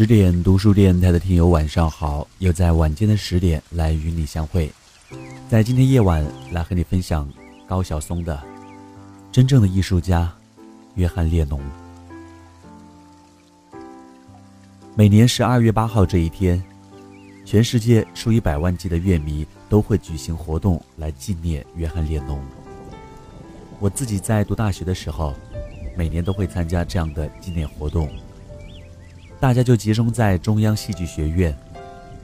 十点读书电台的听友晚上好，又在晚间的十点来与你相会，在今天夜晚来和你分享高晓松的《真正的艺术家》约翰列侬。每年十二月八号这一天，全世界数以百万计的乐迷都会举行活动来纪念约翰列侬。我自己在读大学的时候，每年都会参加这样的纪念活动。大家就集中在中央戏剧学院，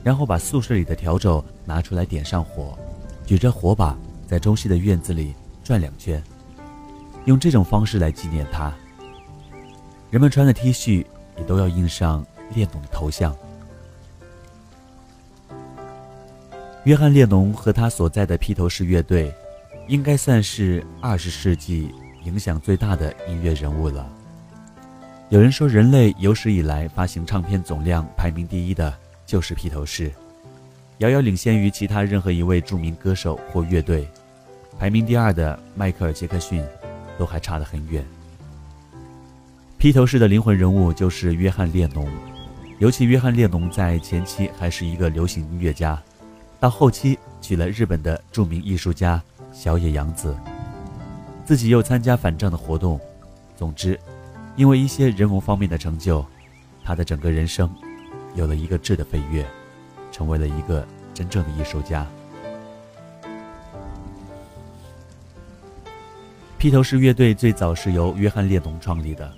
然后把宿舍里的笤帚拿出来点上火，举着火把在中戏的院子里转两圈，用这种方式来纪念他。人们穿的 T 恤也都要印上列侬的头像。约翰列侬和他所在的披头士乐队，应该算是二十世纪影响最大的音乐人物了。有人说，人类有史以来发行唱片总量排名第一的就是披头士，遥遥领先于其他任何一位著名歌手或乐队。排名第二的迈克尔·杰克逊，都还差得很远。披头士的灵魂人物就是约翰·列侬，尤其约翰·列侬在前期还是一个流行音乐家，到后期娶了日本的著名艺术家小野洋子，自己又参加反战的活动。总之。因为一些人文方面的成就，他的整个人生有了一个质的飞跃，成为了一个真正的艺术家。披头士乐队最早是由约翰列侬创立的。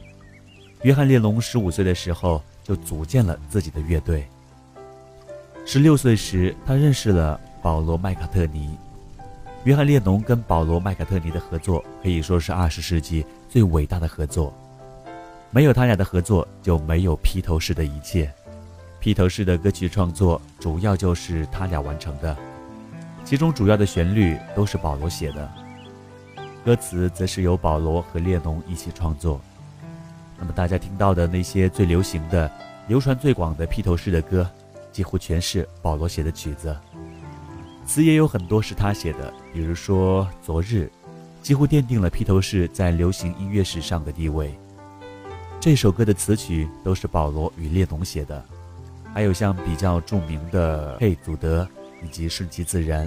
约翰列侬十五岁的时候就组建了自己的乐队。十六岁时，他认识了保罗麦卡特尼。约翰列侬跟保罗麦卡特尼的合作可以说是二十世纪最伟大的合作。没有他俩的合作，就没有披头士的一切。披头士的歌曲创作主要就是他俩完成的，其中主要的旋律都是保罗写的，歌词则是由保罗和列侬一起创作。那么大家听到的那些最流行的、流传最广的披头士的歌，几乎全是保罗写的曲子，词也有很多是他写的，比如说《昨日》，几乎奠定了披头士在流行音乐史上的地位。这首歌的词曲都是保罗与列侬写的，还有像比较著名的《嘿，祖德》以及《顺其自然》，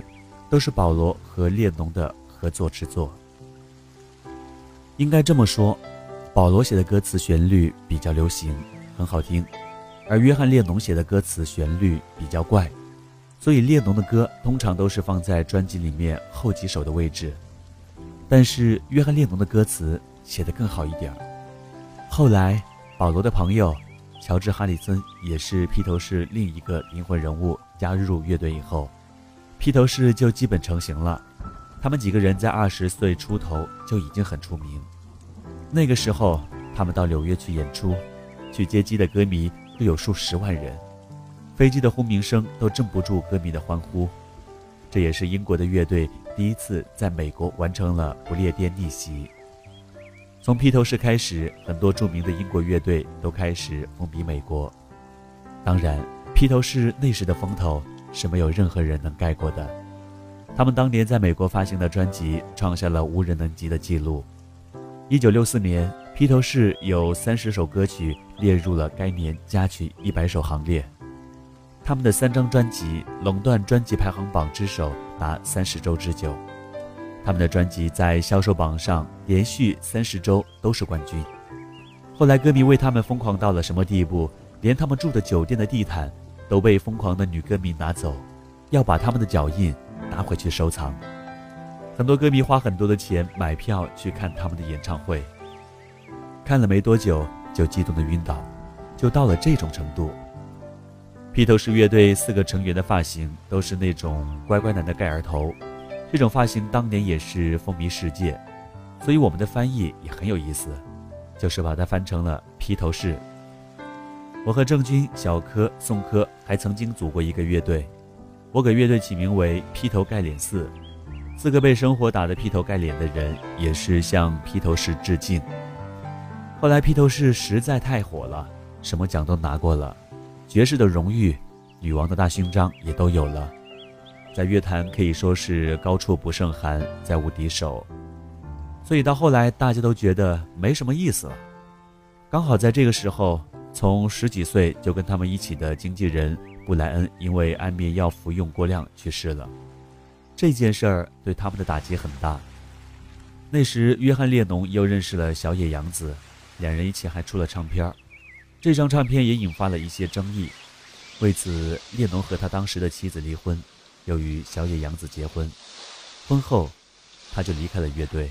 都是保罗和列侬的合作之作。应该这么说，保罗写的歌词旋律比较流行，很好听，而约翰列侬写的歌词旋律比较怪，所以列侬的歌通常都是放在专辑里面后几首的位置。但是约翰列侬的歌词写得更好一点儿。后来，保罗的朋友乔治·哈里森也是披头士另一个灵魂人物，加入乐队以后，披头士就基本成型了。他们几个人在二十岁出头就已经很出名。那个时候，他们到纽约去演出，去接机的歌迷都有数十万人，飞机的轰鸣声都镇不住歌迷的欢呼。这也是英国的乐队第一次在美国完成了不列颠逆袭。从披头士开始，很多著名的英国乐队都开始风靡美国。当然，披头士那时的风头是没有任何人能盖过的。他们当年在美国发行的专辑创下了无人能及的记录。一九六四年，披头士有三十首歌曲列入了该年佳曲一百首行列。他们的三张专辑垄断专辑排行榜之首达三十周之久。他们的专辑在销售榜上连续三十周都是冠军。后来歌迷为他们疯狂到了什么地步？连他们住的酒店的地毯都被疯狂的女歌迷拿走，要把他们的脚印拿回去收藏。很多歌迷花很多的钱买票去看他们的演唱会，看了没多久就激动的晕倒，就到了这种程度。披头士乐队四个成员的发型都是那种乖乖男的盖儿头。这种发型当年也是风靡世界，所以我们的翻译也很有意思，就是把它翻成了披头士。我和郑钧、小柯、宋柯还曾经组过一个乐队，我给乐队起名为“披头盖脸四”，四个被生活打得劈头盖脸的人，也是向披头士致敬。后来披头士实在太火了，什么奖都拿过了，爵士的荣誉、女王的大勋章也都有了。在乐坛可以说是高处不胜寒，再无敌手，所以到后来大家都觉得没什么意思了。刚好在这个时候，从十几岁就跟他们一起的经纪人布莱恩因为安眠药服用过量去世了。这件事儿对他们的打击很大。那时，约翰列侬又认识了小野洋子，两人一起还出了唱片这张唱片也引发了一些争议。为此，列侬和他当时的妻子离婚，又与小野洋子结婚。婚后，他就离开了乐队。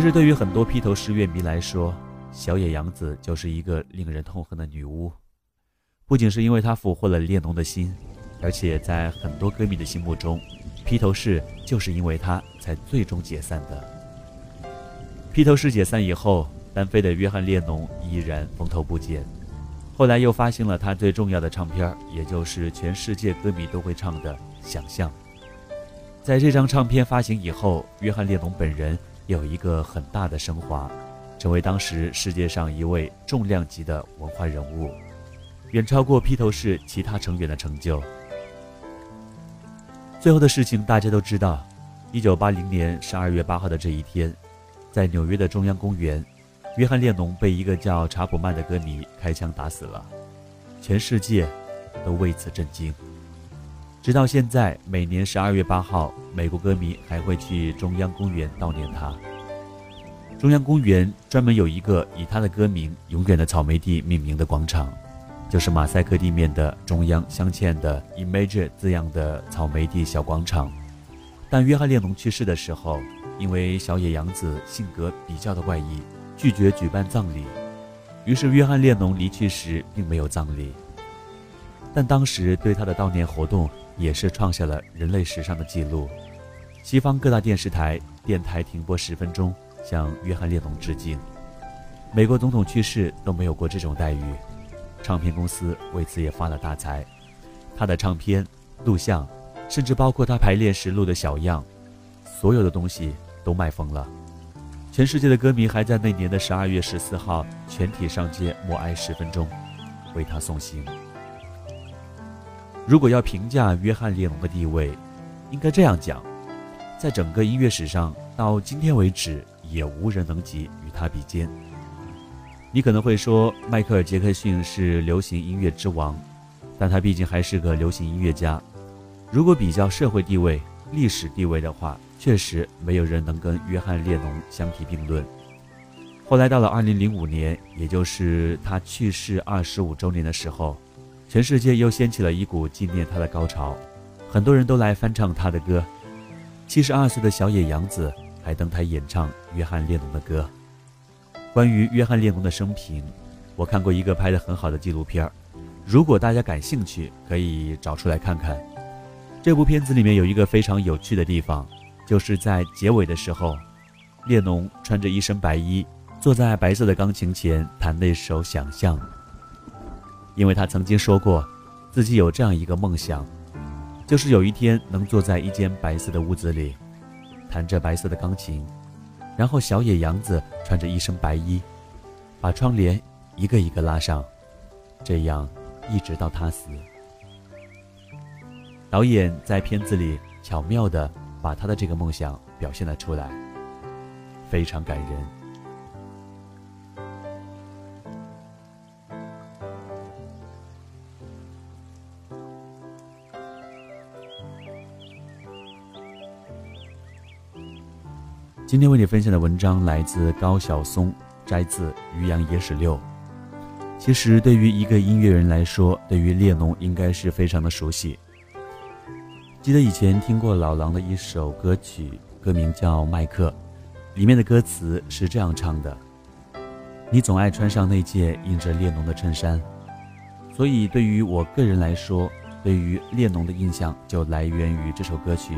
其实，对于很多披头士乐迷来说，小野洋子就是一个令人痛恨的女巫。不仅是因为她俘获了列侬的心，而且在很多歌迷的心目中，披头士就是因为她才最终解散的。披头士解散以后，单飞的约翰列侬依然风头不减。后来又发行了他最重要的唱片，也就是全世界歌迷都会唱的《想象》。在这张唱片发行以后，约翰列侬本人。有一个很大的升华，成为当时世界上一位重量级的文化人物，远超过披头士其他成员的成就。最后的事情大家都知道，一九八零年十二月八号的这一天，在纽约的中央公园，约翰列侬被一个叫查普曼的歌迷开枪打死了，全世界都为此震惊。直到现在，每年十二月八号，美国歌迷还会去中央公园悼念他。中央公园专门有一个以他的歌名“永远的草莓地”命名的广场，就是马赛克地面的中央镶嵌的 “Image” 字样的草莓地小广场。但约翰列侬去世的时候，因为小野洋子性格比较的怪异，拒绝举办葬礼，于是约翰列侬离去时并没有葬礼。但当时对他的悼念活动。也是创下了人类史上的记录。西方各大电视台、电台停播十分钟，向约翰列侬致敬。美国总统去世都没有过这种待遇，唱片公司为此也发了大财。他的唱片录像，甚至包括他排练时录的小样，所有的东西都卖疯了。全世界的歌迷还在那年的十二月十四号全体上街默哀十分钟，为他送行。如果要评价约翰列侬的地位，应该这样讲：在整个音乐史上，到今天为止，也无人能及与他比肩。你可能会说，迈克尔·杰克逊是流行音乐之王，但他毕竟还是个流行音乐家。如果比较社会地位、历史地位的话，确实没有人能跟约翰列侬相提并论。后来到了二零零五年，也就是他去世二十五周年的时候，全世界又掀起了一股纪念他的高潮，很多人都来翻唱他的歌。七十二岁的小野洋子还登台演唱约翰列侬的歌。关于约翰列侬的生平，我看过一个拍得很好的纪录片儿，如果大家感兴趣，可以找出来看看。这部片子里面有一个非常有趣的地方。就是在结尾的时候，列侬穿着一身白衣，坐在白色的钢琴前弹那首《想象》。因为他曾经说过，自己有这样一个梦想，就是有一天能坐在一间白色的屋子里，弹着白色的钢琴，然后小野洋子穿着一身白衣，把窗帘一个一个拉上，这样一直到他死。导演在片子里巧妙的。把他的这个梦想表现了出来，非常感人。今天为你分享的文章来自高晓松，摘自《渔阳野史六》。其实，对于一个音乐人来说，对于列侬应该是非常的熟悉。记得以前听过老狼的一首歌曲，歌名叫《麦克》，里面的歌词是这样唱的：“你总爱穿上那件印着列侬的衬衫。”所以对于我个人来说，对于列侬的印象就来源于这首歌曲。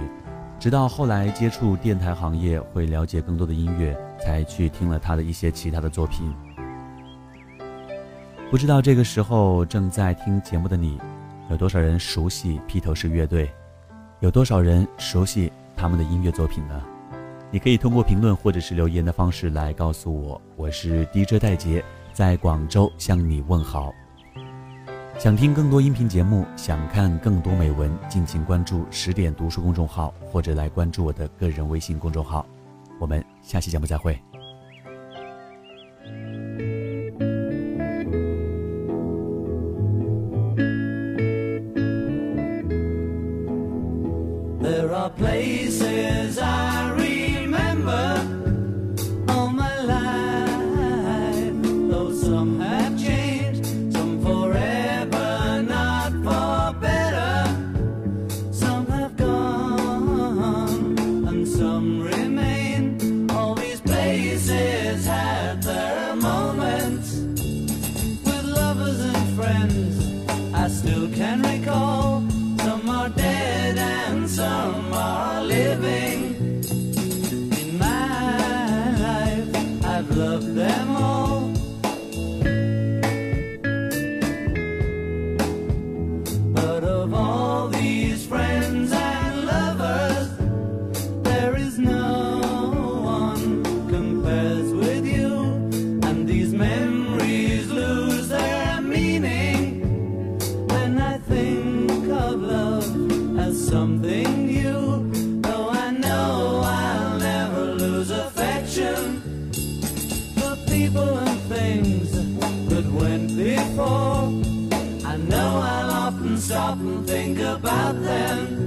直到后来接触电台行业，会了解更多的音乐，才去听了他的一些其他的作品。不知道这个时候正在听节目的你，有多少人熟悉披头士乐队？有多少人熟悉他们的音乐作品呢？你可以通过评论或者是留言的方式来告诉我。我是 DJ 戴杰，在广州向你问好。想听更多音频节目，想看更多美文，敬请关注十点读书公众号，或者来关注我的个人微信公众号。我们下期节目再会。love can recall. Some are dead and some are living. In my life, I've loved them all. about them.